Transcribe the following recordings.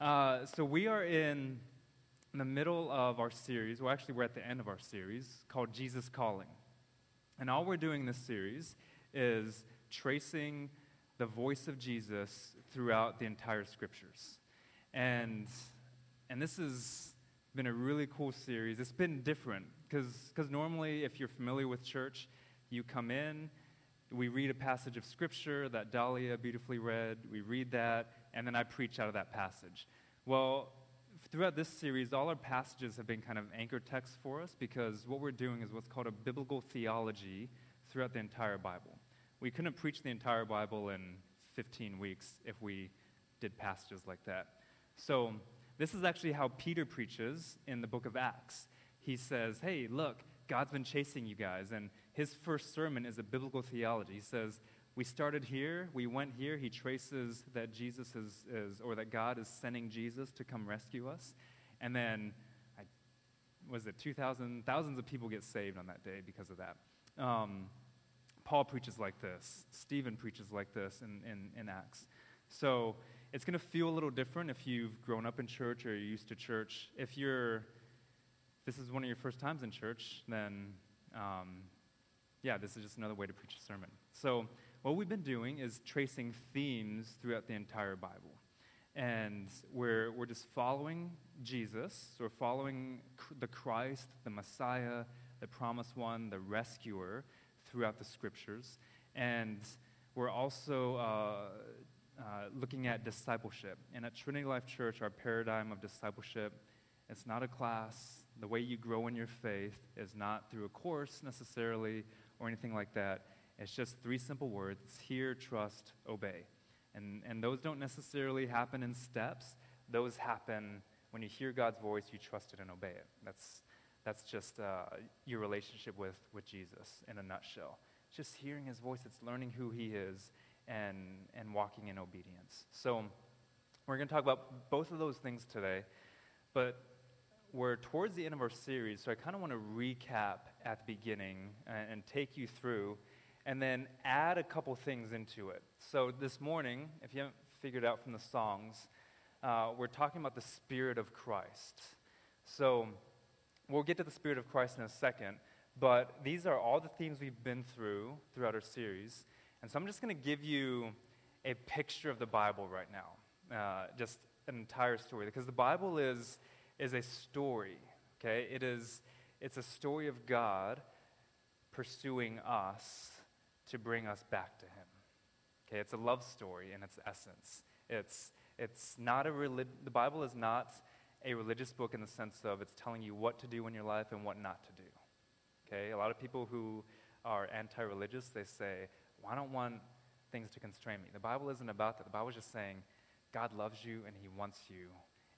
Uh, so we are in the middle of our series. Well, actually, we're at the end of our series called Jesus Calling. And all we're doing in this series is tracing the voice of Jesus throughout the entire scriptures. And, and this has been a really cool series. It's been different because because normally, if you're familiar with church, you come in, we read a passage of scripture that Dahlia beautifully read, we read that, and then I preach out of that passage. Well, throughout this series, all our passages have been kind of anchor texts for us because what we're doing is what's called a biblical theology throughout the entire Bible. We couldn't preach the entire Bible in 15 weeks if we did passages like that. So, this is actually how Peter preaches in the book of Acts. He says, Hey, look, God's been chasing you guys. And his first sermon is a biblical theology. He says, we started here, we went here. He traces that Jesus is, is or that God is sending Jesus to come rescue us. And then, I, was it 2,000? Thousands of people get saved on that day because of that. Um, Paul preaches like this. Stephen preaches like this in, in, in Acts. So it's going to feel a little different if you've grown up in church or you're used to church. If you're, this is one of your first times in church, then um, yeah, this is just another way to preach a sermon. So what we've been doing is tracing themes throughout the entire Bible. And we're, we're just following Jesus, we're following the Christ, the Messiah, the promised one, the rescuer throughout the scriptures. And we're also uh, uh, looking at discipleship. And at Trinity Life Church, our paradigm of discipleship, it's not a class. The way you grow in your faith is not through a course necessarily or anything like that it's just three simple words hear, trust, obey. And, and those don't necessarily happen in steps, those happen when you hear God's voice, you trust it and obey it. That's, that's just uh, your relationship with, with Jesus in a nutshell. Just hearing his voice, it's learning who he is and, and walking in obedience. So, we're going to talk about both of those things today, but we're towards the end of our series, so I kind of want to recap at the beginning and, and take you through and then add a couple things into it. So this morning, if you haven't figured out from the songs, uh, we're talking about the Spirit of Christ. So we'll get to the Spirit of Christ in a second, but these are all the themes we've been through throughout our series. And so I'm just going to give you a picture of the Bible right now, uh, just an entire story, because the Bible is, is a story, okay? It is, it's a story of God pursuing us to bring us back to Him. Okay, it's a love story in its essence. It's, it's not a relig- the Bible is not a religious book in the sense of it's telling you what to do in your life and what not to do. Okay, a lot of people who are anti religious, they say, well, I don't want things to constrain me. The Bible isn't about that. The Bible is just saying, God loves you and He wants you.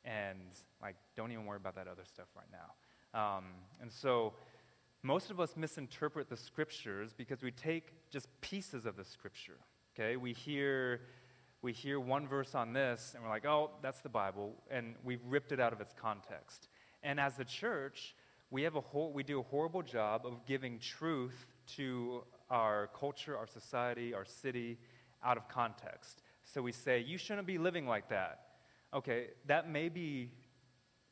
And, like, don't even worry about that other stuff right now. Um, and so, most of us misinterpret the scriptures because we take just pieces of the scripture. Okay, we hear we hear one verse on this and we're like, "Oh, that's the Bible," and we've ripped it out of its context. And as the church, we have a whole, we do a horrible job of giving truth to our culture, our society, our city out of context. So we say, "You shouldn't be living like that." Okay, that may be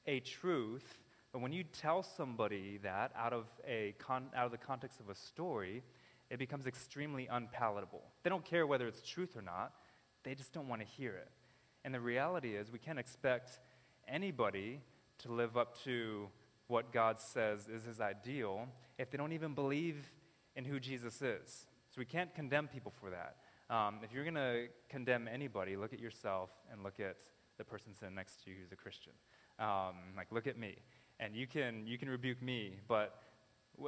a truth, but when you tell somebody that out of, a con- out of the context of a story, it becomes extremely unpalatable. They don't care whether it's truth or not, they just don't want to hear it. And the reality is, we can't expect anybody to live up to what God says is his ideal if they don't even believe in who Jesus is. So we can't condemn people for that. Um, if you're going to condemn anybody, look at yourself and look at the person sitting next to you who's a Christian. Um, like, look at me and you can, you can rebuke me, but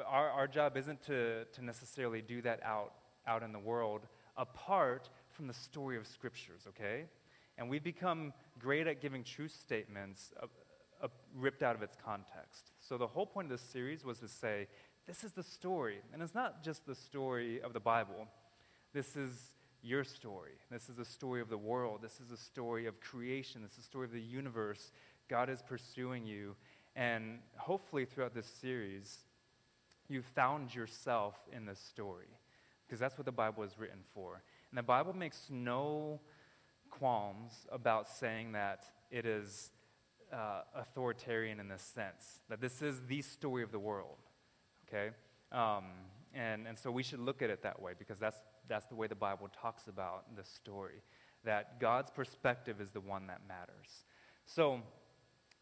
our, our job isn't to, to necessarily do that out, out in the world apart from the story of scriptures, okay? And we've become great at giving truth statements uh, uh, ripped out of its context. So the whole point of this series was to say, this is the story. And it's not just the story of the Bible. This is your story. This is the story of the world. This is the story of creation. This is the story of the universe. God is pursuing you. And hopefully, throughout this series, you've found yourself in this story because that's what the Bible is written for. And the Bible makes no qualms about saying that it is uh, authoritarian in this sense, that this is the story of the world, okay? Um, and, and so we should look at it that way because that's, that's the way the Bible talks about this story, that God's perspective is the one that matters. So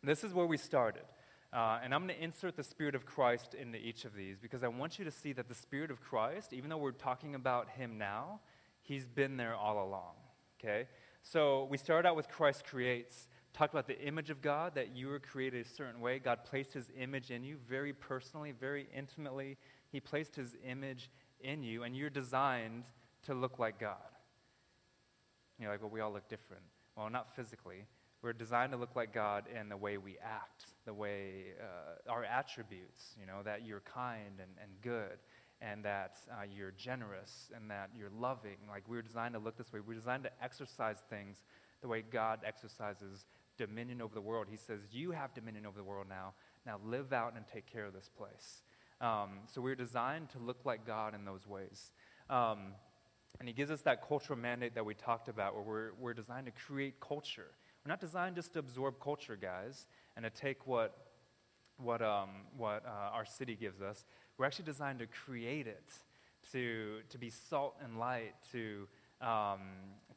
this is where we started. Uh, and I'm going to insert the Spirit of Christ into each of these because I want you to see that the Spirit of Christ, even though we're talking about Him now, He's been there all along. Okay? So we started out with Christ creates, talked about the image of God, that you were created a certain way. God placed His image in you very personally, very intimately. He placed His image in you, and you're designed to look like God. You're like, well, we all look different. Well, not physically. We're designed to look like God in the way we act, the way uh, our attributes, you know, that you're kind and, and good, and that uh, you're generous, and that you're loving. Like, we're designed to look this way. We're designed to exercise things the way God exercises dominion over the world. He says, You have dominion over the world now. Now live out and take care of this place. Um, so we're designed to look like God in those ways. Um, and he gives us that cultural mandate that we talked about, where we're, we're designed to create culture. Not designed just to absorb culture, guys, and to take what, what, um, what uh, our city gives us. We're actually designed to create it, to, to be salt and light, to, um,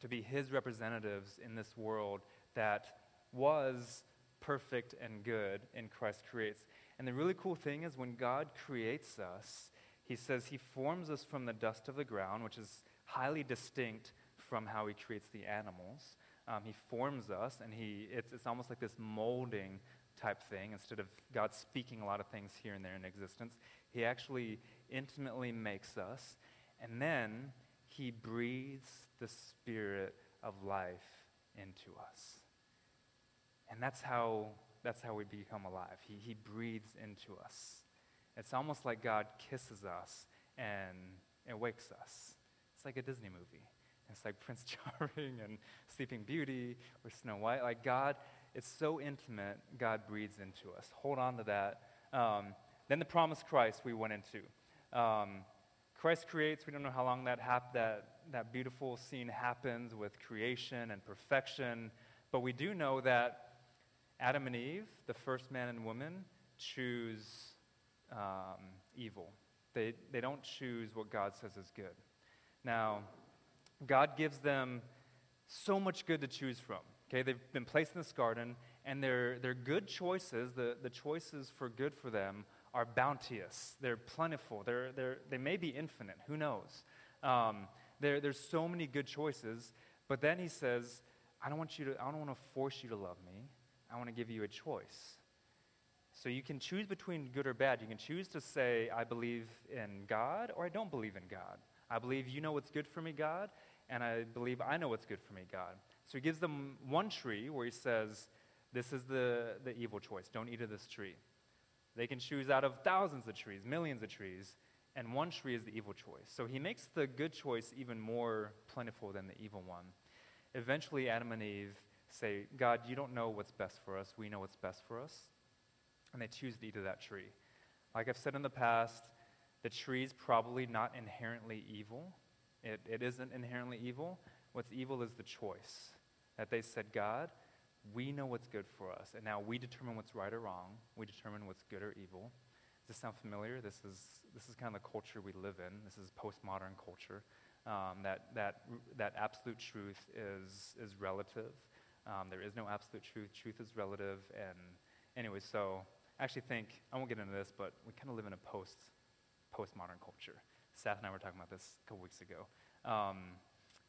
to be His representatives in this world that was perfect and good in Christ creates. And the really cool thing is when God creates us, He says He forms us from the dust of the ground, which is highly distinct from how He creates the animals. Um, he forms us, and he, it's, it's almost like this molding type thing. Instead of God speaking a lot of things here and there in existence, He actually intimately makes us, and then He breathes the Spirit of life into us. And that's how, that's how we become alive. He, he breathes into us. It's almost like God kisses us and it wakes us. It's like a Disney movie. It's like Prince Charming and Sleeping Beauty or Snow White. Like God, it's so intimate, God breathes into us. Hold on to that. Um, then the promised Christ we went into. Um, Christ creates, we don't know how long that, hap- that, that beautiful scene happens with creation and perfection, but we do know that Adam and Eve, the first man and woman, choose um, evil. They, they don't choose what God says is good. Now, God gives them so much good to choose from. Okay, they've been placed in this garden, and their, their good choices, the, the choices for good for them, are bounteous. They're plentiful. They're, they're, they may be infinite. Who knows? Um, there, there's so many good choices. But then he says, I don't want you to, I don't want to force you to love me. I want to give you a choice. So you can choose between good or bad. You can choose to say, I believe in God, or I don't believe in God. I believe you know what's good for me, God, and I believe I know what's good for me, God. So he gives them one tree where he says, This is the, the evil choice. Don't eat of this tree. They can choose out of thousands of trees, millions of trees, and one tree is the evil choice. So he makes the good choice even more plentiful than the evil one. Eventually, Adam and Eve say, God, you don't know what's best for us. We know what's best for us. And they choose to eat of that tree. Like I've said in the past, the tree is probably not inherently evil. It, it isn't inherently evil. What's evil is the choice that they said, God, we know what's good for us, and now we determine what's right or wrong. We determine what's good or evil. Does this sound familiar? This is, this is kind of the culture we live in. This is postmodern culture. Um, that, that, that absolute truth is, is relative. Um, there is no absolute truth. Truth is relative. And anyway, so I actually think, I won't get into this, but we kind of live in a post postmodern culture. Seth and I were talking about this a couple weeks ago. Um,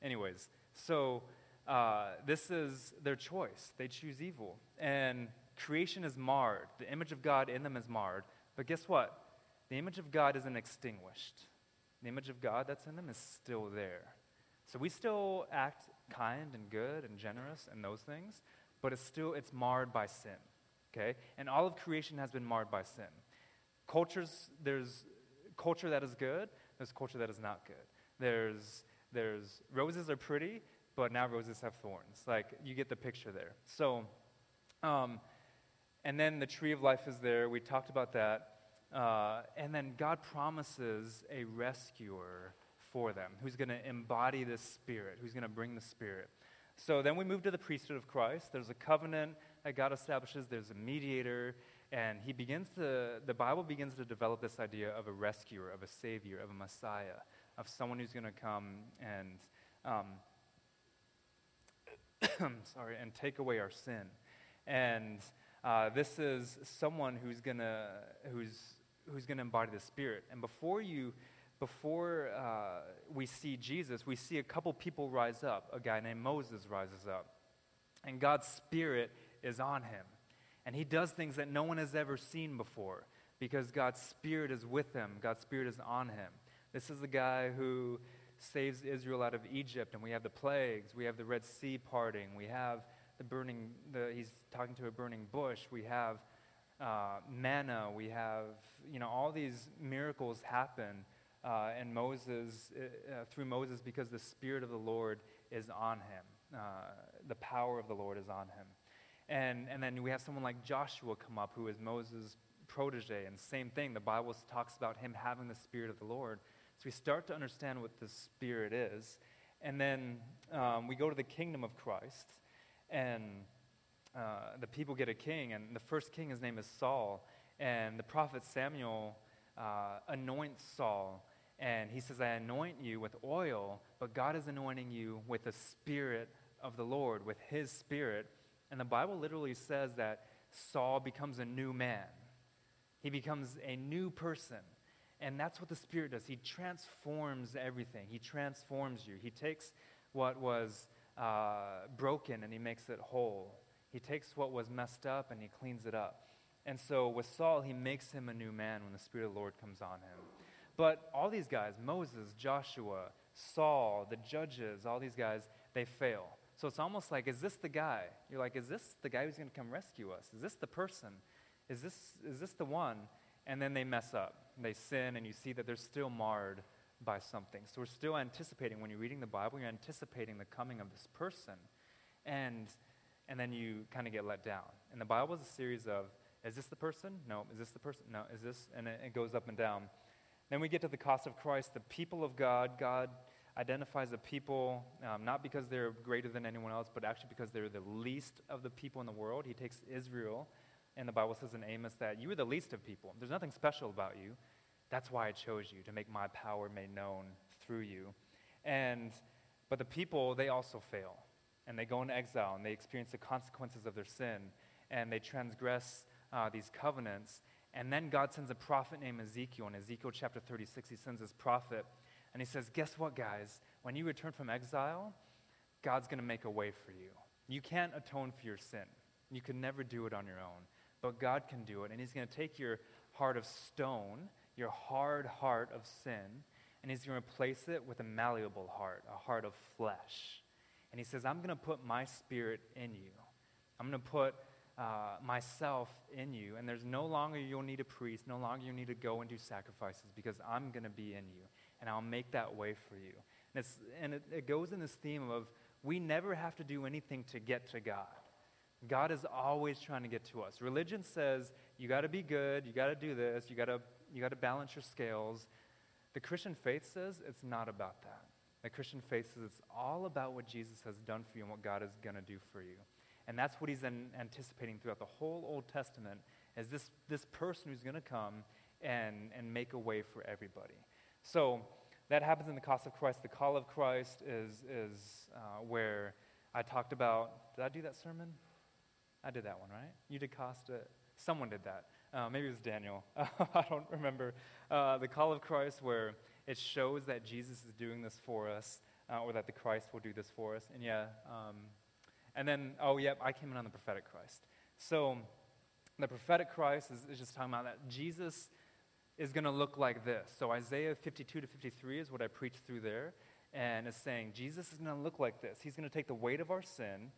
anyways, so uh, this is their choice. They choose evil. And creation is marred. The image of God in them is marred. But guess what? The image of God isn't extinguished. The image of God that's in them is still there. So we still act kind and good and generous and those things, but it's still it's marred by sin. Okay? And all of creation has been marred by sin. Cultures, there's culture that is good, there's culture that is not good. There's, there's roses are pretty, but now roses have thorns. Like, you get the picture there. So, um, and then the tree of life is there. We talked about that. Uh, and then God promises a rescuer for them who's going to embody the Spirit, who's going to bring the Spirit. So then we move to the priesthood of Christ. There's a covenant that God establishes, there's a mediator, and he begins to, the Bible begins to develop this idea of a rescuer, of a savior, of a Messiah, of someone who's going to come and, um, sorry, and take away our sin. And uh, this is someone who's going to, who's, who's going to embody the Spirit. And before you, before uh, we see Jesus, we see a couple people rise up. A guy named Moses rises up. And God's Spirit is on him. And he does things that no one has ever seen before because God's Spirit is with him, God's Spirit is on him. This is the guy who saves Israel out of Egypt, and we have the plagues, we have the Red Sea parting, we have the burning, the, he's talking to a burning bush, we have uh, manna, we have, you know, all these miracles happen. Uh, and Moses, uh, uh through Moses, because the Spirit of the Lord is on him. Uh, the power of the Lord is on him. And, and then we have someone like Joshua come up, who is Moses' protege, and same thing. The Bible talks about him having the Spirit of the Lord. So we start to understand what the Spirit is. And then um, we go to the kingdom of Christ, and uh, the people get a king. And the first king, his name is Saul. And the prophet Samuel uh, anoints Saul. And he says, I anoint you with oil, but God is anointing you with the Spirit of the Lord, with his Spirit. And the Bible literally says that Saul becomes a new man, he becomes a new person. And that's what the Spirit does. He transforms everything, He transforms you. He takes what was uh, broken and He makes it whole. He takes what was messed up and He cleans it up. And so with Saul, He makes him a new man when the Spirit of the Lord comes on him. But all these guys, Moses, Joshua, Saul, the judges, all these guys, they fail. So it's almost like, is this the guy? You're like, is this the guy who's going to come rescue us? Is this the person? Is this, is this the one? And then they mess up. They sin, and you see that they're still marred by something. So we're still anticipating, when you're reading the Bible, you're anticipating the coming of this person. And, and then you kind of get let down. And the Bible is a series of, is this the person? No. Is this the person? No. Is this? And it, it goes up and down. Then we get to the cost of Christ, the people of God. God identifies a people um, not because they're greater than anyone else, but actually because they're the least of the people in the world. He takes Israel, and the Bible says in Amos that you are the least of people. There's nothing special about you. That's why I chose you, to make my power made known through you. And, but the people, they also fail. And they go into exile, and they experience the consequences of their sin, and they transgress uh, these covenants. And then God sends a prophet named Ezekiel. In Ezekiel chapter 36, he sends this prophet and he says, Guess what, guys? When you return from exile, God's going to make a way for you. You can't atone for your sin. You can never do it on your own. But God can do it. And He's going to take your heart of stone, your hard heart of sin, and He's going to replace it with a malleable heart, a heart of flesh. And He says, I'm going to put my spirit in you. I'm going to put uh, myself in you. And there's no longer you'll need a priest, no longer you need to go and do sacrifices because I'm going to be in you and I'll make that way for you. And, and it, it goes in this theme of we never have to do anything to get to God. God is always trying to get to us. Religion says you got to be good, you got to do this, you got to you got to balance your scales. The Christian faith says it's not about that. The Christian faith says it's all about what Jesus has done for you and what God is going to do for you. And that's what he's anticipating throughout the whole Old Testament is this, this person who's going to come and, and make a way for everybody. So that happens in the cost of Christ. The call of Christ is, is uh, where I talked about. Did I do that sermon? I did that one, right? You did Costa. Someone did that. Uh, maybe it was Daniel. I don't remember. Uh, the call of Christ, where it shows that Jesus is doing this for us, uh, or that the Christ will do this for us. And yeah, um, and then, oh, yep, I came in on the prophetic Christ. So the prophetic Christ is, is just talking about that Jesus is going to look like this. So Isaiah 52 to 53 is what I preached through there. And it's saying Jesus is going to look like this. He's going to take the weight of our sin,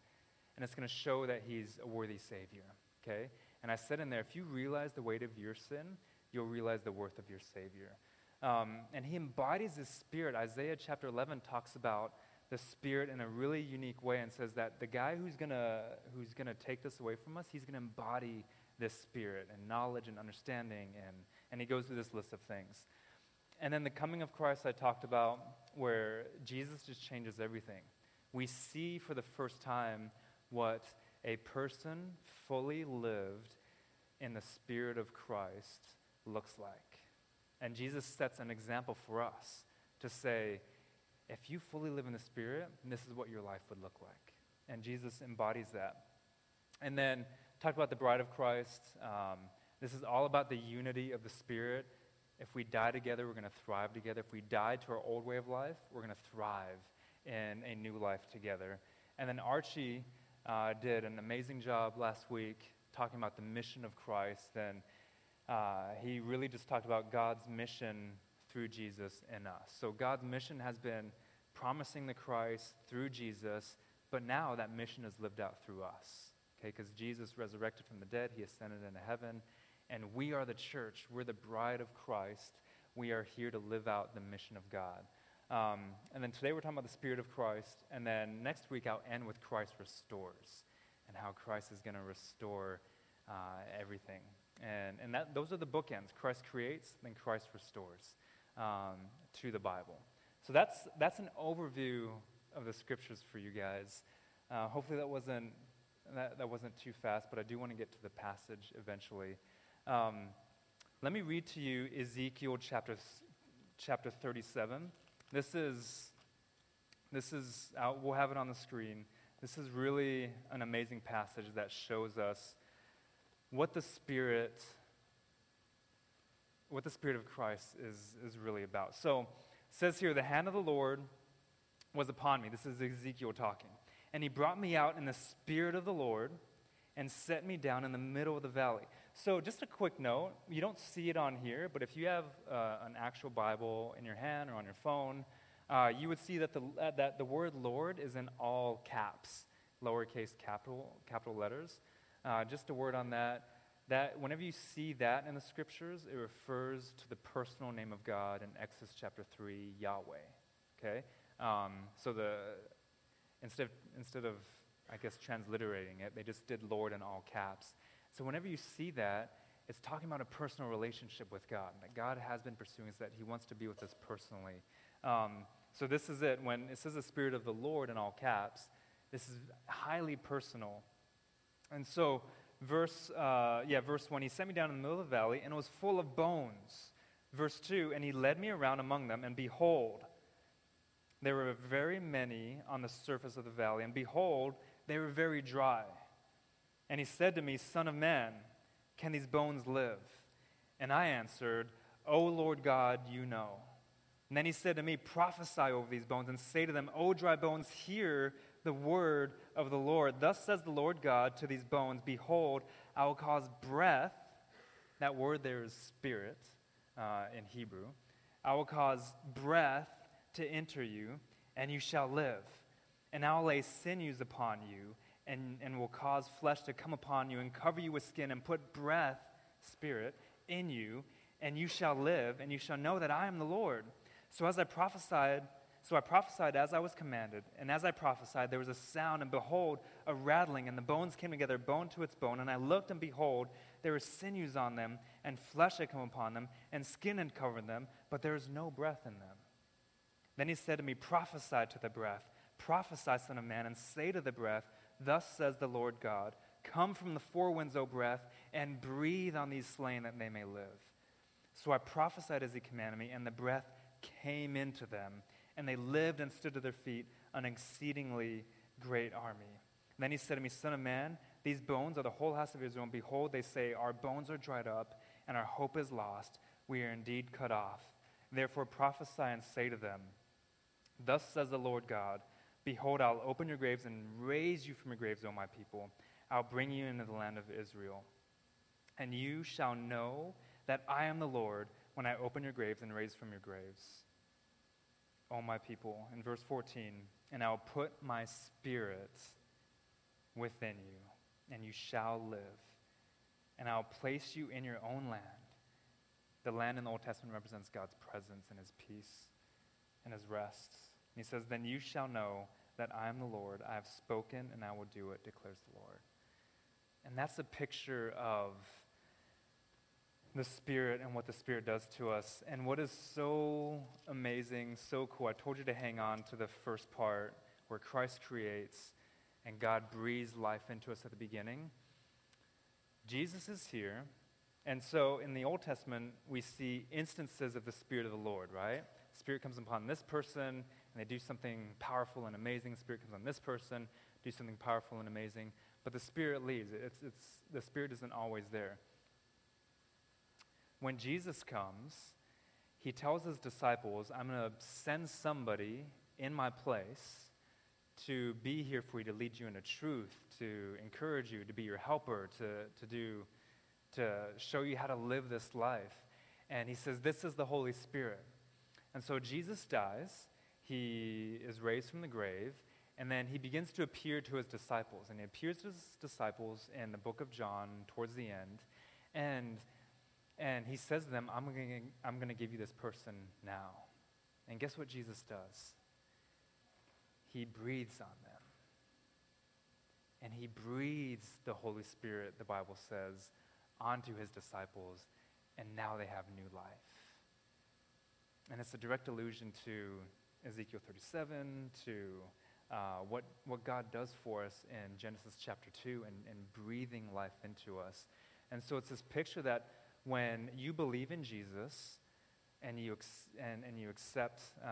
and it's going to show that he's a worthy Savior. Okay? And I said in there, if you realize the weight of your sin, you'll realize the worth of your Savior. Um, and he embodies his spirit. Isaiah chapter 11 talks about the spirit in a really unique way and says that the guy who's going who's going to take this away from us, he's going to embody this spirit and knowledge and understanding and and he goes through this list of things. And then the coming of Christ I talked about, where Jesus just changes everything. we see for the first time what a person fully lived in the Spirit of Christ looks like. And Jesus sets an example for us to say, if you fully live in the Spirit, this is what your life would look like. And Jesus embodies that. And then talked about the bride of Christ. Um, this is all about the unity of the Spirit. If we die together, we're going to thrive together. If we die to our old way of life, we're going to thrive in a new life together. And then Archie uh, did an amazing job last week talking about the mission of Christ. And uh, he really just talked about God's mission through Jesus in us. So God's mission has been promising the Christ through Jesus, but now that mission is lived out through us. Okay, because Jesus resurrected from the dead, he ascended into heaven, and we are the church. We're the bride of Christ. We are here to live out the mission of God. Um, and then today we're talking about the Spirit of Christ, and then next week I'll end with Christ restores and how Christ is going to restore uh, everything. And, and that, those are the bookends. Christ creates, then Christ restores um, to the Bible. So that's, that's an overview of the scriptures for you guys. Uh, hopefully that wasn't, that, that wasn't too fast, but I do want to get to the passage eventually. Um, let me read to you Ezekiel chapter, chapter 37. This is, this is out, we'll have it on the screen. This is really an amazing passage that shows us what the Spirit, what the Spirit of Christ is, is really about. So it says here, the hand of the Lord was upon me. This is Ezekiel talking. And he brought me out in the Spirit of the Lord and set me down in the middle of the valley. So, just a quick note you don't see it on here, but if you have uh, an actual Bible in your hand or on your phone, uh, you would see that the, uh, that the word Lord is in all caps, lowercase capital, capital letters. Uh, just a word on that. That whenever you see that in the scriptures, it refers to the personal name of God in Exodus chapter 3, Yahweh. Okay? Um, so the, instead of, instead of, I guess, transliterating it, they just did Lord in all caps. So whenever you see that, it's talking about a personal relationship with God. That God has been pursuing is that He wants to be with us personally. Um, so this is it. When it says the Spirit of the Lord in all caps, this is highly personal. And so, verse, uh, yeah, verse 1, he sent me down in the middle of the valley, and it was full of bones. Verse 2, and he led me around among them, and behold, there were very many on the surface of the valley, and behold, they were very dry. And he said to me, Son of man, can these bones live? And I answered, O Lord God, you know. And then he said to me, Prophesy over these bones, and say to them, O dry bones, hear the word of the Lord. Thus says the Lord God to these bones Behold, I will cause breath, that word there is spirit uh, in Hebrew. I will cause breath to enter you, and you shall live. And I will lay sinews upon you, and, and will cause flesh to come upon you, and cover you with skin, and put breath, spirit, in you, and you shall live, and you shall know that I am the Lord. So as I prophesied, so I prophesied as I was commanded, and as I prophesied, there was a sound, and behold, a rattling, and the bones came together, bone to its bone. And I looked, and behold, there were sinews on them, and flesh had come upon them, and skin had covered them, but there was no breath in them. Then he said to me, Prophesy to the breath, prophesy, Son of Man, and say to the breath, Thus says the Lord God, Come from the four winds, O breath, and breathe on these slain that they may live. So I prophesied as he commanded me, and the breath came into them and they lived and stood to their feet, an exceedingly great army. And then he said to me, Son of man, these bones are the whole house of Israel, and behold, they say, Our bones are dried up, and our hope is lost. We are indeed cut off. Therefore prophesy and say to them, Thus says the Lord God, Behold, I'll open your graves and raise you from your graves, O my people. I'll bring you into the land of Israel. And you shall know that I am the Lord when I open your graves and raise from your graves O my people. In verse 14, and I'll put my spirit within you, and you shall live. And I'll place you in your own land. The land in the Old Testament represents God's presence and his peace and his rest. He says, Then you shall know that I am the Lord. I have spoken, and I will do it, declares the Lord. And that's a picture of the Spirit and what the Spirit does to us. And what is so amazing, so cool, I told you to hang on to the first part. where Christ creates and God breathes life into us at the beginning. Jesus is here. And so in the Old Testament, we see instances of the Spirit of the Lord, right? Spirit comes upon this person, and they do something powerful and amazing. The Spirit comes on this person, do something powerful and amazing. But the Spirit leaves. It's, it's, the Spirit isn't always there. When Jesus comes, he tells his disciples, I'm going to send somebody in my place to be here for you, to lead you into truth, to encourage you, to be your helper, to, to, do, to show you how to live this life. And he says, This is the Holy Spirit. And so Jesus dies, he is raised from the grave, and then he begins to appear to his disciples. And he appears to his disciples in the book of John towards the end. And, and he says to them, I'm going I'm to give you this person now. And guess what Jesus does? He breathes on them. And he breathes the Holy Spirit, the Bible says, onto his disciples, and now they have new life. And it's a direct allusion to Ezekiel 37, to uh, what, what God does for us in Genesis chapter 2 and, and breathing life into us. And so it's this picture that when you believe in Jesus, and you, and, and you accept uh,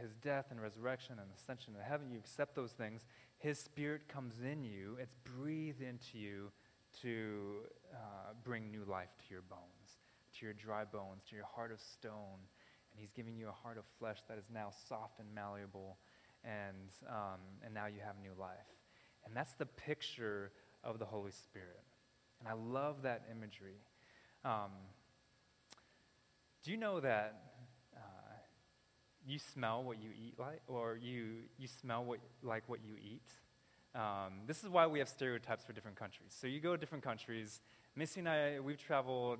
his death and resurrection and ascension to heaven, you accept those things, his spirit comes in you, it's breathed into you to uh, bring new life to your bones, to your dry bones, to your heart of stone. And he's giving you a heart of flesh that is now soft and malleable, and, um, and now you have new life. And that's the picture of the Holy Spirit. And I love that imagery. Um, do you know that uh, you smell what you eat like, or you, you smell what, like what you eat? Um, this is why we have stereotypes for different countries. So you go to different countries. Missy and I, we've traveled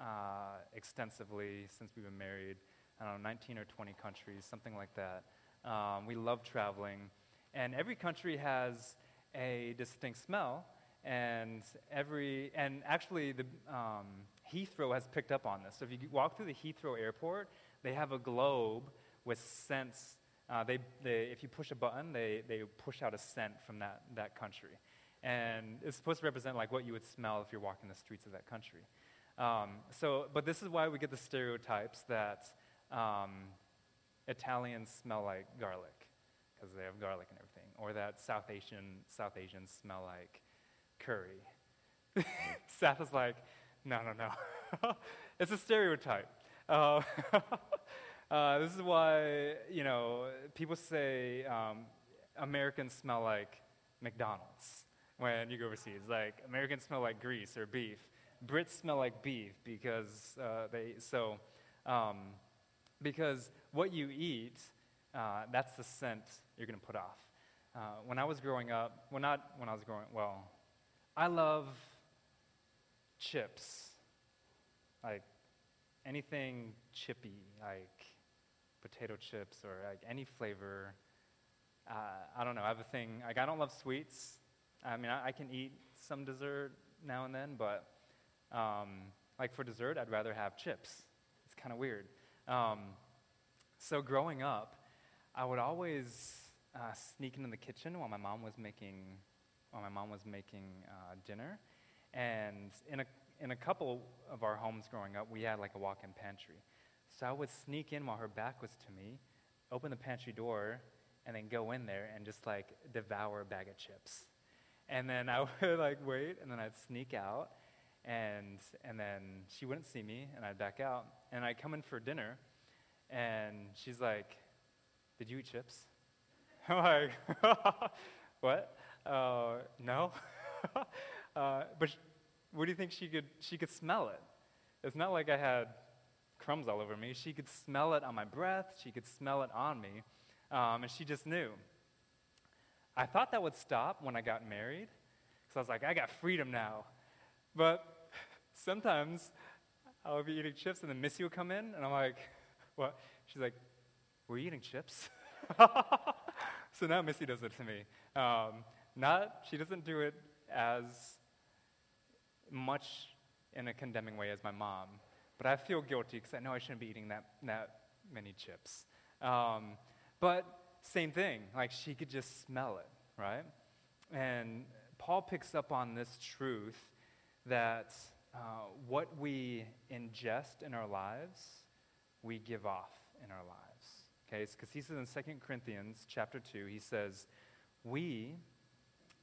uh, extensively since we've been married. I don't know, 19 or 20 countries, something like that. Um, we love traveling. And every country has a distinct smell. And every, and actually, the, um, Heathrow has picked up on this. So if you walk through the Heathrow airport, they have a globe with scents. Uh, they, they, if you push a button, they, they push out a scent from that, that country. And it's supposed to represent like what you would smell if you're walking the streets of that country. Um, so, but this is why we get the stereotypes that um, Italians smell like garlic because they have garlic and everything, or that South Asian South Asians smell like curry. Seth is like, no, no, no. it's a stereotype. Uh, uh, this is why, you know, people say um, Americans smell like McDonald's when you go overseas. Like, Americans smell like grease or beef. Brits smell like beef because uh, they, so, um, because what you eat, uh, that's the scent you're going to put off. Uh, when I was growing up, well, not when I was growing, well, I love chips, like anything chippy, like potato chips or like any flavor. Uh, I don't know. I have a thing. Like I don't love sweets. I mean, I, I can eat some dessert now and then, but um, like for dessert, I'd rather have chips. It's kind of weird. Um, so growing up, I would always uh, sneak into the kitchen while my mom was making while my mom was making uh, dinner, and in a, in a couple of our homes growing up, we had like a walk in pantry. So I would sneak in while her back was to me, open the pantry door, and then go in there and just like devour a bag of chips. And then I would like wait, and then I'd sneak out, and, and then she wouldn't see me, and I'd back out. And I'd come in for dinner, and she's like, Did you eat chips? I'm like, What? Uh, no. Uh, but what do you think she could, she could smell it? It's not like I had crumbs all over me. She could smell it on my breath, she could smell it on me, um, and she just knew. I thought that would stop when I got married, because I was like, I got freedom now. But sometimes I'll be eating chips, and then Missy will come in, and I'm like, what? She's like, We're eating chips? so now Missy does it to me. Um, not, she doesn't do it as much in a condemning way as my mom, but I feel guilty because I know I shouldn't be eating that, that many chips. Um, but same thing. Like she could just smell it, right? And Paul picks up on this truth that uh, what we ingest in our lives, we give off in our lives. Okay, because he says in 2 Corinthians chapter 2, he says, We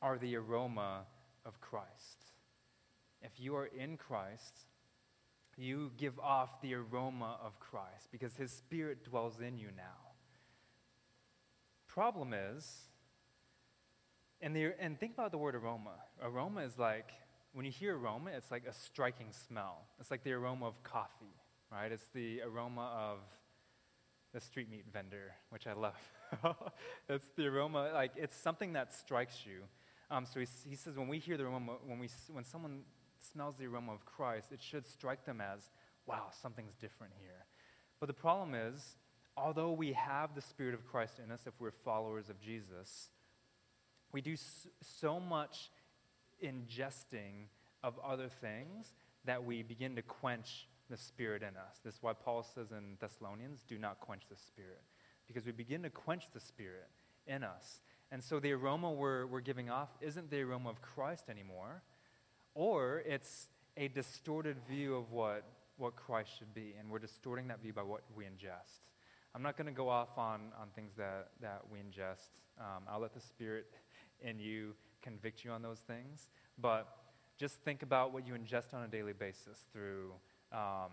are the aroma of Christ. If you are in Christ, you give off the aroma of Christ because his spirit dwells in you now. Problem is, and, the, and think about the word aroma. Aroma is like, when you hear aroma, it's like a striking smell. It's like the aroma of coffee, right? It's the aroma of the street meat vendor, which I love. it's the aroma, like, it's something that strikes you. Um, so he, he says, when we hear the aroma, when, we, when someone smells the aroma of Christ, it should strike them as, wow, something's different here. But the problem is, although we have the Spirit of Christ in us if we're followers of Jesus, we do so much ingesting of other things that we begin to quench the Spirit in us. This is why Paul says in Thessalonians, do not quench the Spirit. Because we begin to quench the Spirit in us. And so the aroma we're, we're giving off isn't the aroma of Christ anymore, or it's a distorted view of what, what Christ should be, and we're distorting that view by what we ingest. I'm not going to go off on, on things that, that we ingest. Um, I'll let the Spirit in you convict you on those things, but just think about what you ingest on a daily basis through um,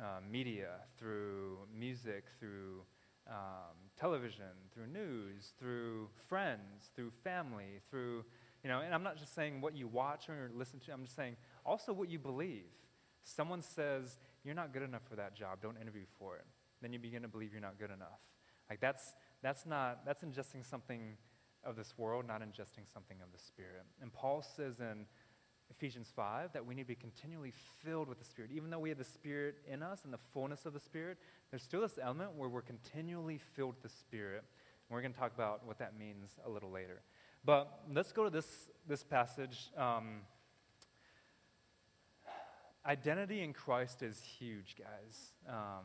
uh, media, through music, through um, television, through news, through friends, through family, through, you know, and I'm not just saying what you watch or listen to, I'm just saying also what you believe. Someone says, you're not good enough for that job, don't interview for it. Then you begin to believe you're not good enough. Like that's, that's not, that's ingesting something of this world, not ingesting something of the Spirit. And Paul says in Ephesians 5 that we need to be continually filled with the Spirit. Even though we have the Spirit in us and the fullness of the Spirit, there's still this element where we're continually filled with the Spirit. And we're going to talk about what that means a little later. But let's go to this, this passage. Um, identity in Christ is huge, guys. Um,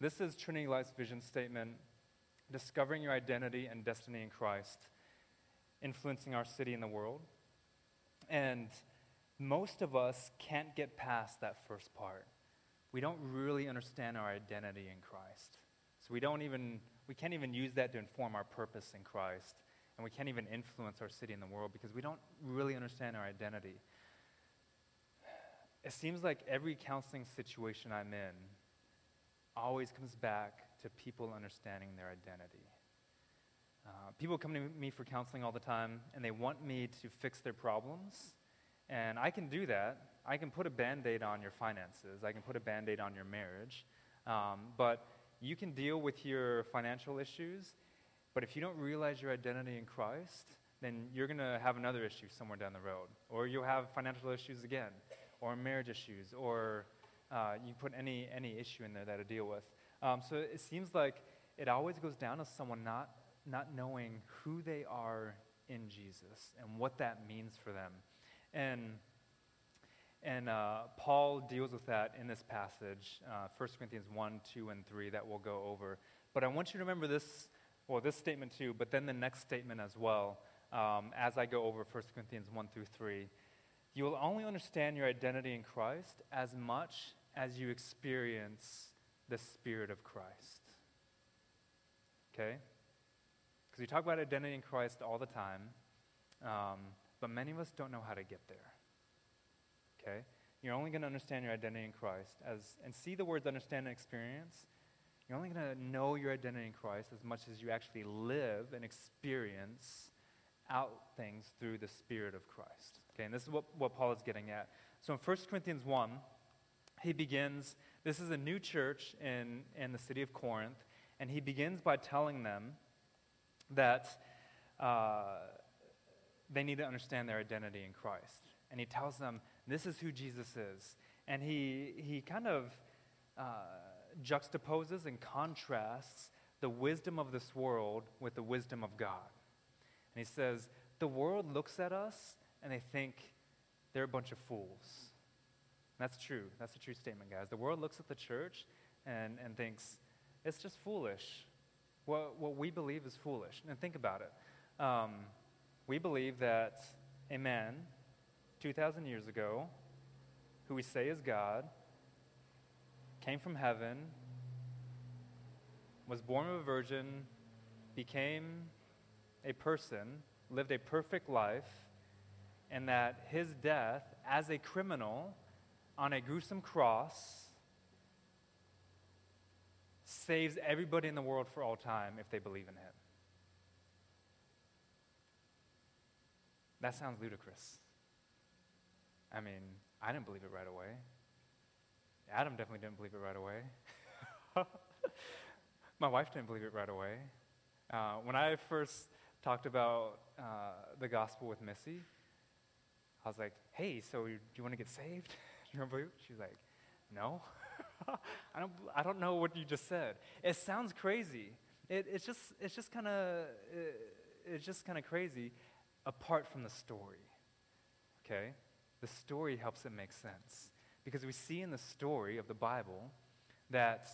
this is Trinity Life's vision statement discovering your identity and destiny in Christ, influencing our city and the world. And most of us can't get past that first part. We don't really understand our identity in Christ. So we don't even we can't even use that to inform our purpose in Christ. And we can't even influence our city and the world because we don't really understand our identity. It seems like every counseling situation I'm in always comes back to people understanding their identity. Uh, people come to me for counseling all the time, and they want me to fix their problems and I can do that. I can put a band aid on your finances, I can put a band aid on your marriage. Um, but you can deal with your financial issues, but if you don't realize your identity in Christ, then you're going to have another issue somewhere down the road. Or you'll have financial issues again, or marriage issues, or uh, you put any, any issue in there that to deal with. Um, so it seems like it always goes down to someone not, not knowing who they are in Jesus and what that means for them. And, and uh, Paul deals with that in this passage, uh, 1 Corinthians 1, 2, and 3, that we'll go over. But I want you to remember this, well, this statement too, but then the next statement as well, um, as I go over 1 Corinthians 1 through 3. You will only understand your identity in Christ as much as you experience the Spirit of Christ. Okay? Because we talk about identity in Christ all the time. Um, but many of us don't know how to get there. Okay? You're only going to understand your identity in Christ as and see the words understand and experience. You're only going to know your identity in Christ as much as you actually live and experience out things through the Spirit of Christ. Okay, and this is what, what Paul is getting at. So in 1 Corinthians 1, he begins, this is a new church in, in the city of Corinth, and he begins by telling them that uh, they need to understand their identity in Christ. And he tells them, this is who Jesus is. And he, he kind of uh, juxtaposes and contrasts the wisdom of this world with the wisdom of God. And he says, the world looks at us and they think they're a bunch of fools. That's true. That's a true statement, guys. The world looks at the church and, and thinks it's just foolish. What, what we believe is foolish. And think about it. Um, we believe that a man 2,000 years ago, who we say is God, came from heaven, was born of a virgin, became a person, lived a perfect life, and that his death as a criminal on a gruesome cross saves everybody in the world for all time if they believe in him. That sounds ludicrous. I mean, I didn't believe it right away. Adam definitely didn't believe it right away. My wife didn't believe it right away. Uh, when I first talked about uh, the gospel with Missy, I was like, hey, so do you want to get saved? do you want to believe? She's like, no. I, don't, I don't know what you just said. It sounds crazy. It, it's just, it's just kind of, uh, it, it's just kind of crazy apart from the story. Okay? The story helps it make sense. Because we see in the story of the Bible that,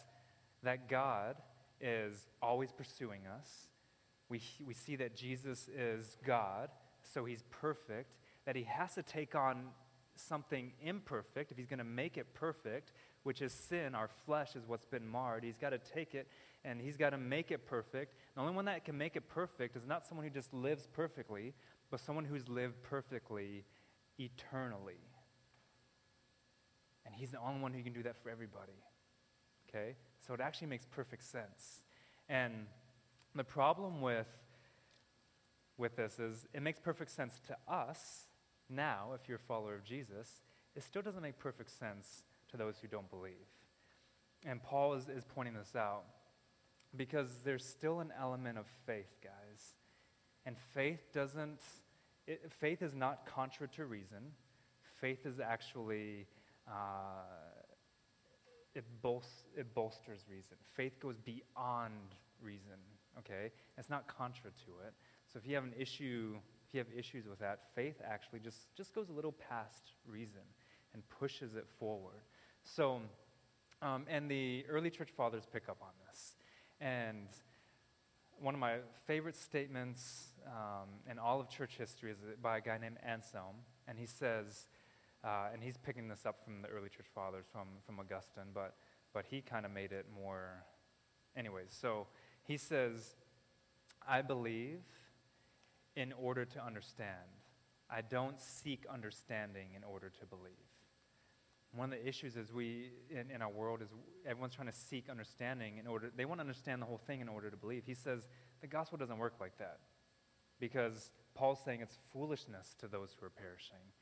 that God is always pursuing us. We, we see that Jesus is God, so he's perfect, that he has to take on something imperfect if he's going to make it perfect, which is sin. Our flesh is what's been marred. He's got to take it and he's got to make it perfect. The only one that can make it perfect is not someone who just lives perfectly, but someone who's lived perfectly eternally. And he's the only one who can do that for everybody. Okay? So it actually makes perfect sense. And the problem with, with this is it makes perfect sense to us now, if you're a follower of Jesus. It still doesn't make perfect sense to those who don't believe. And Paul is, is pointing this out because there's still an element of faith, guys. And faith doesn't, it, faith is not contra to reason. Faith is actually, uh, it, bolst, it bolsters reason. Faith goes beyond reason, okay? It's not contra to it. So if you have an issue, if you have issues with that, faith actually just, just goes a little past reason and pushes it forward. So, um, and the early church fathers pick up on this. And one of my favorite statements um, in all of church history is by a guy named Anselm. And he says, uh, and he's picking this up from the early church fathers, from, from Augustine, but, but he kind of made it more. Anyways, so he says, I believe in order to understand. I don't seek understanding in order to believe. One of the issues is we, in, in our world, is everyone's trying to seek understanding in order, they want to understand the whole thing in order to believe. He says the gospel doesn't work like that because Paul's saying it's foolishness to those who are perishing.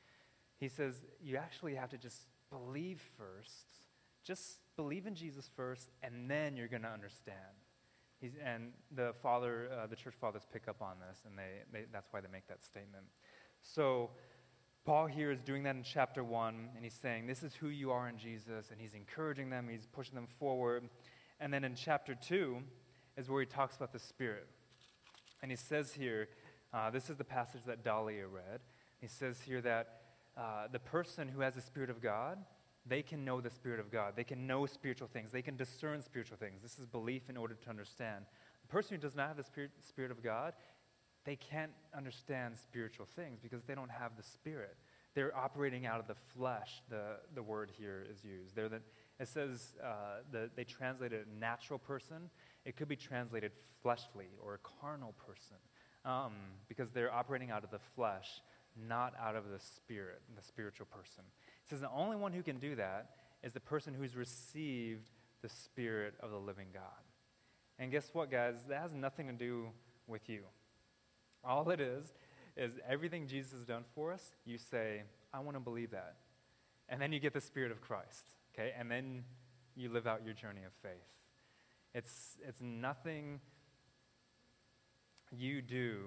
He says you actually have to just believe first. Just believe in Jesus first, and then you're going to understand. He's, and the father, uh, the church fathers pick up on this, and they, they, that's why they make that statement. So Paul here is doing that in chapter 1, and he's saying, This is who you are in Jesus, and he's encouraging them, he's pushing them forward. And then in chapter 2 is where he talks about the Spirit. And he says here, uh, this is the passage that Dahlia read. He says here that uh, the person who has the Spirit of God, they can know the Spirit of God. They can know spiritual things. They can discern spiritual things. This is belief in order to understand. The person who does not have the Spirit, Spirit of God, they can't understand spiritual things because they don't have the Spirit. They're operating out of the flesh, the, the word here is used. They're the, it says uh, the, they translate it natural person. It could be translated fleshly or a carnal person um, because they're operating out of the flesh, not out of the spirit, the spiritual person. It says the only one who can do that is the person who's received the Spirit of the living God. And guess what, guys? That has nothing to do with you. All it is, is everything Jesus has done for us, you say, I want to believe that. And then you get the Spirit of Christ, okay? And then you live out your journey of faith. It's, it's nothing you do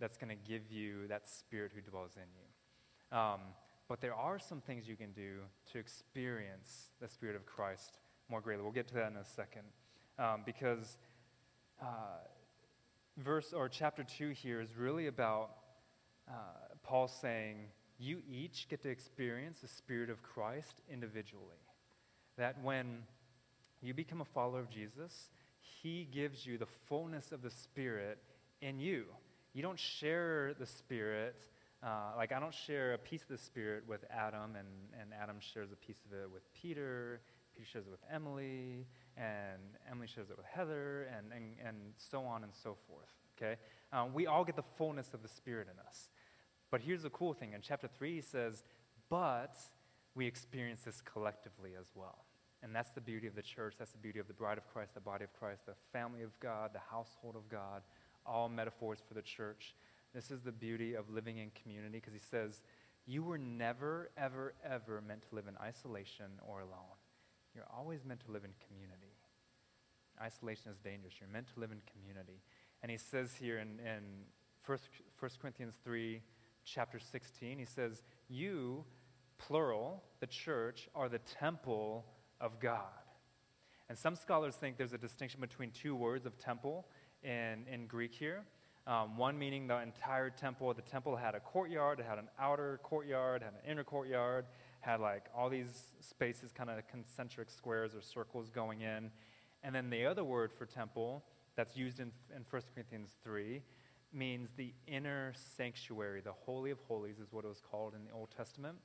that's going to give you that Spirit who dwells in you. Um, but there are some things you can do to experience the Spirit of Christ more greatly. We'll get to that in a second. Um, because uh, verse or chapter 2 here is really about uh, Paul saying, You each get to experience the Spirit of Christ individually. That when you become a follower of Jesus, He gives you the fullness of the Spirit in you. You don't share the Spirit. Uh, like, I don't share a piece of the Spirit with Adam, and, and Adam shares a piece of it with Peter. Peter shares it with Emily, and Emily shares it with Heather, and, and, and so on and so forth. Okay? Um, we all get the fullness of the Spirit in us. But here's the cool thing in chapter 3, he says, But we experience this collectively as well. And that's the beauty of the church. That's the beauty of the bride of Christ, the body of Christ, the family of God, the household of God, all metaphors for the church. This is the beauty of living in community because he says, You were never, ever, ever meant to live in isolation or alone. You're always meant to live in community. Isolation is dangerous. You're meant to live in community. And he says here in, in 1, 1 Corinthians 3, chapter 16, he says, You, plural, the church, are the temple of God. And some scholars think there's a distinction between two words of temple in, in Greek here. Um, one meaning the entire temple. The temple had a courtyard, it had an outer courtyard, had an inner courtyard, had like all these spaces, kind of concentric squares or circles going in. And then the other word for temple that's used in, in 1 Corinthians 3 means the inner sanctuary. The Holy of Holies is what it was called in the Old Testament,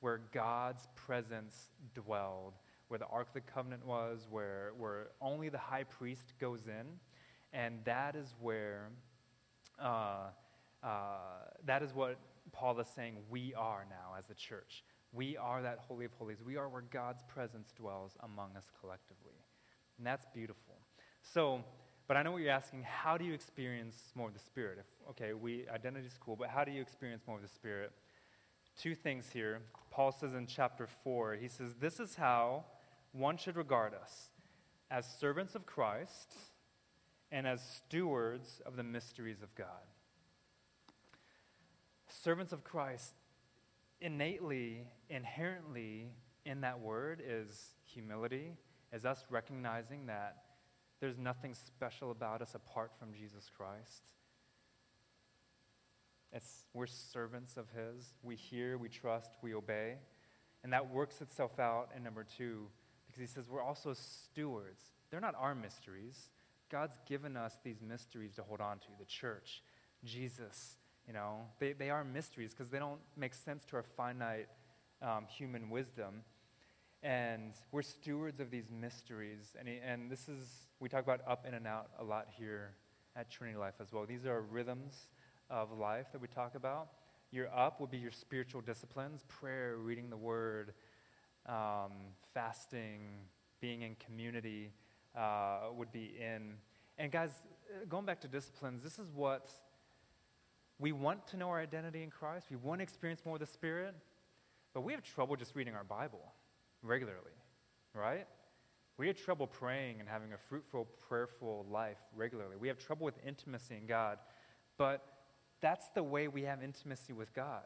where God's presence dwelled, where the Ark of the Covenant was, where, where only the high priest goes in. And that is where, uh, uh, that is what Paul is saying we are now as the church. We are that Holy of Holies. We are where God's presence dwells among us collectively. And that's beautiful. So, but I know what you're asking. How do you experience more of the Spirit? If, okay, we identity is cool, but how do you experience more of the Spirit? Two things here. Paul says in chapter 4, he says, This is how one should regard us as servants of Christ and as stewards of the mysteries of God. Servants of Christ, innately, inherently in that word is humility, is us recognizing that there's nothing special about us apart from Jesus Christ. It's, we're servants of His. We hear, we trust, we obey. And that works itself out in number two, because He says we're also stewards. They're not our mysteries. God's given us these mysteries to hold on to the church, Jesus. You know, they, they are mysteries because they don't make sense to our finite um, human wisdom. And we're stewards of these mysteries. And, and this is, we talk about up in and out a lot here at Trinity Life as well. These are rhythms of life that we talk about. Your up would be your spiritual disciplines prayer, reading the word, um, fasting, being in community uh, would be in. And guys, going back to disciplines, this is what we want to know our identity in Christ. We want to experience more of the Spirit, but we have trouble just reading our Bible regularly, right? We have trouble praying and having a fruitful, prayerful life regularly. We have trouble with intimacy in God, but that's the way we have intimacy with God,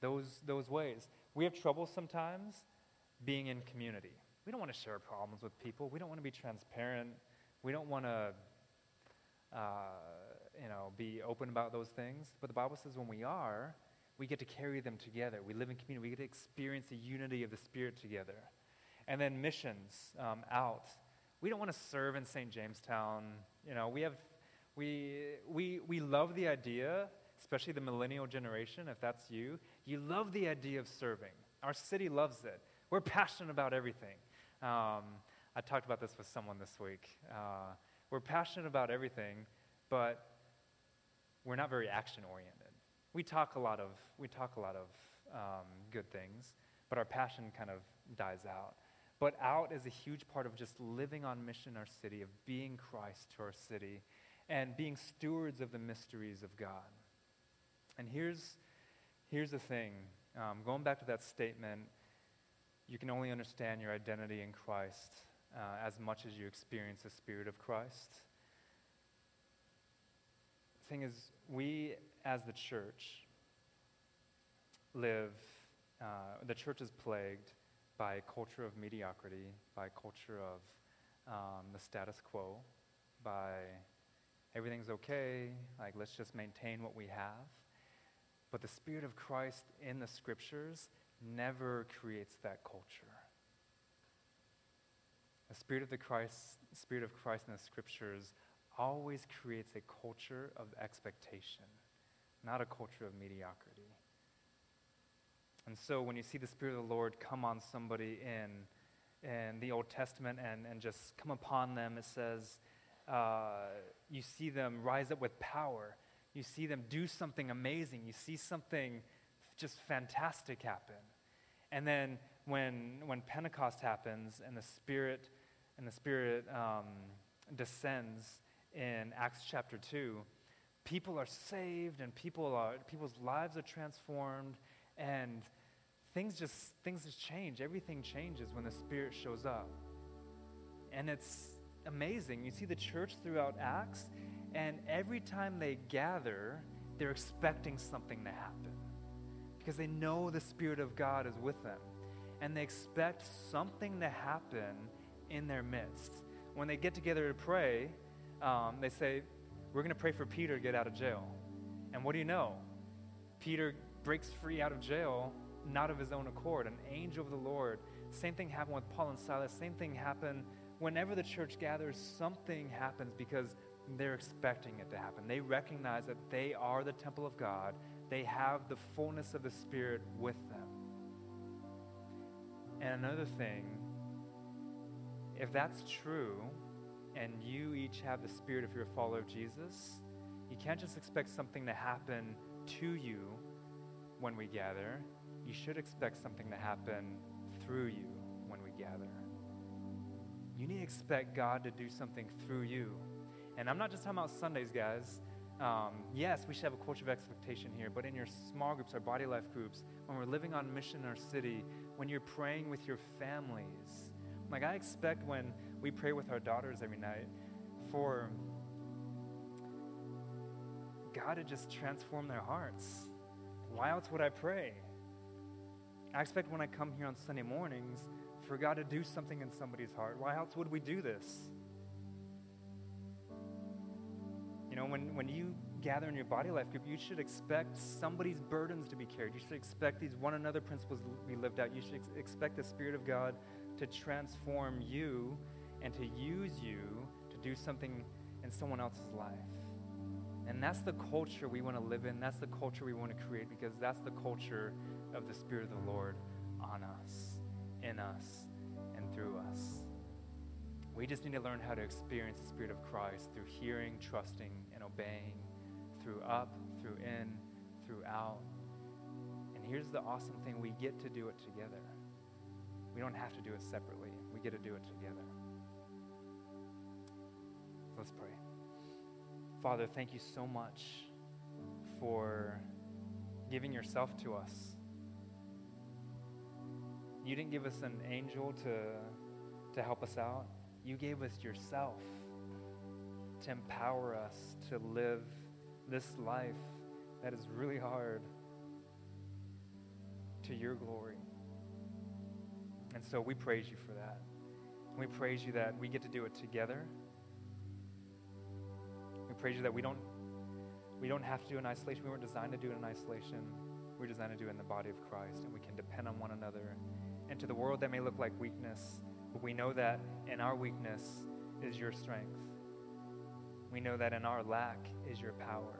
those, those ways. We have trouble sometimes being in community. We don't want to share problems with people. We don't want to be transparent. We don't want to, uh, you know, be open about those things. But the Bible says when we are, we get to carry them together. We live in community. We get to experience the unity of the Spirit together. And then missions um, out. We don't want to serve in St. Jamestown. You know, we have, we, we, we love the idea, especially the millennial generation, if that's you. You love the idea of serving. Our city loves it. We're passionate about everything. Um, I talked about this with someone this week. Uh, we're passionate about everything, but we're not very action oriented we talk a lot of, we talk a lot of um, good things, but our passion kind of dies out. But out is a huge part of just living on mission in our city, of being Christ to our city, and being stewards of the mysteries of God. And here's, here's the thing um, going back to that statement, you can only understand your identity in Christ uh, as much as you experience the Spirit of Christ. Thing is, we as the church live, uh, the church is plagued by a culture of mediocrity, by a culture of um, the status quo, by everything's okay, like let's just maintain what we have. But the Spirit of Christ in the scriptures never creates that culture. The Spirit of the Christ, Spirit of Christ in the Scriptures always creates a culture of expectation, not a culture of mediocrity. And so when you see the Spirit of the Lord come on somebody in, in the Old Testament and, and just come upon them, it says, uh, you see them rise up with power. You see them do something amazing. You see something just fantastic happen. And then when, when Pentecost happens and the Spirit, and the Spirit um, descends in Acts chapter 2, people are saved and people are, people's lives are transformed and things just, things just change. Everything changes when the Spirit shows up. And it's amazing. You see the church throughout Acts, and every time they gather, they're expecting something to happen because they know the Spirit of God is with them. And they expect something to happen in their midst. When they get together to pray, um, they say, We're going to pray for Peter to get out of jail. And what do you know? Peter breaks free out of jail, not of his own accord. An angel of the Lord. Same thing happened with Paul and Silas. Same thing happened whenever the church gathers, something happens because they're expecting it to happen. They recognize that they are the temple of God, they have the fullness of the Spirit with them. And another thing, if that's true, and you each have the Spirit if you're a follower of Jesus, you can't just expect something to happen to you when we gather. You should expect something to happen through you when we gather. You need to expect God to do something through you. And I'm not just talking about Sundays, guys. Um, yes, we should have a culture of expectation here, but in your small groups, our body life groups, when we're living on mission in our city, when you're praying with your families, like I expect when we pray with our daughters every night for God to just transform their hearts. Why else would I pray? I expect when I come here on Sunday mornings for God to do something in somebody's heart. Why else would we do this? You know, when, when you gather in your body life group, you should expect somebody's burdens to be carried. You should expect these one another principles to be lived out. You should ex- expect the Spirit of God to transform you and to use you to do something in someone else's life. And that's the culture we want to live in. That's the culture we want to create because that's the culture of the Spirit of the Lord on us in us and through us. We just need to learn how to experience the Spirit of Christ through hearing, trusting, and obeying, through up, through in, through out. And here's the awesome thing we get to do it together. We don't have to do it separately, we get to do it together. Let's pray. Father, thank you so much for giving yourself to us. You didn't give us an angel to, to help us out. You gave us yourself to empower us to live this life that is really hard to your glory. And so we praise you for that. We praise you that we get to do it together. Praise you that we don't we don't have to do it in isolation. We weren't designed to do it in isolation. We we're designed to do it in the body of Christ, and we can depend on one another and to the world, that may look like weakness, but we know that in our weakness is your strength. We know that in our lack is your power.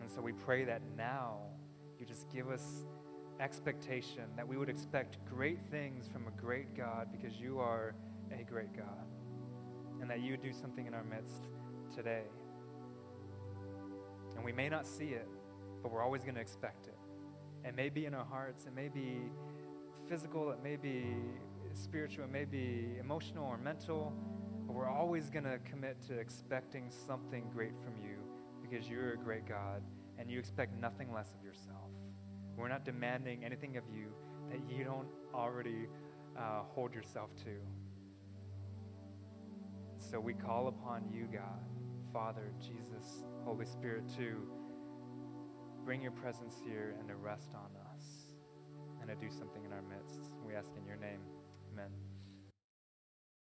And so we pray that now you just give us expectation, that we would expect great things from a great God because you are a great God. And that you would do something in our midst today. And we may not see it, but we're always going to expect it. It may be in our hearts, it may be physical, it may be spiritual, it may be emotional or mental, but we're always going to commit to expecting something great from you because you're a great God and you expect nothing less of yourself. We're not demanding anything of you that you don't already uh, hold yourself to. So we call upon you, God, Father, Jesus, Holy Spirit, to bring your presence here and to rest on us and to do something in our midst. We ask in your name. Amen.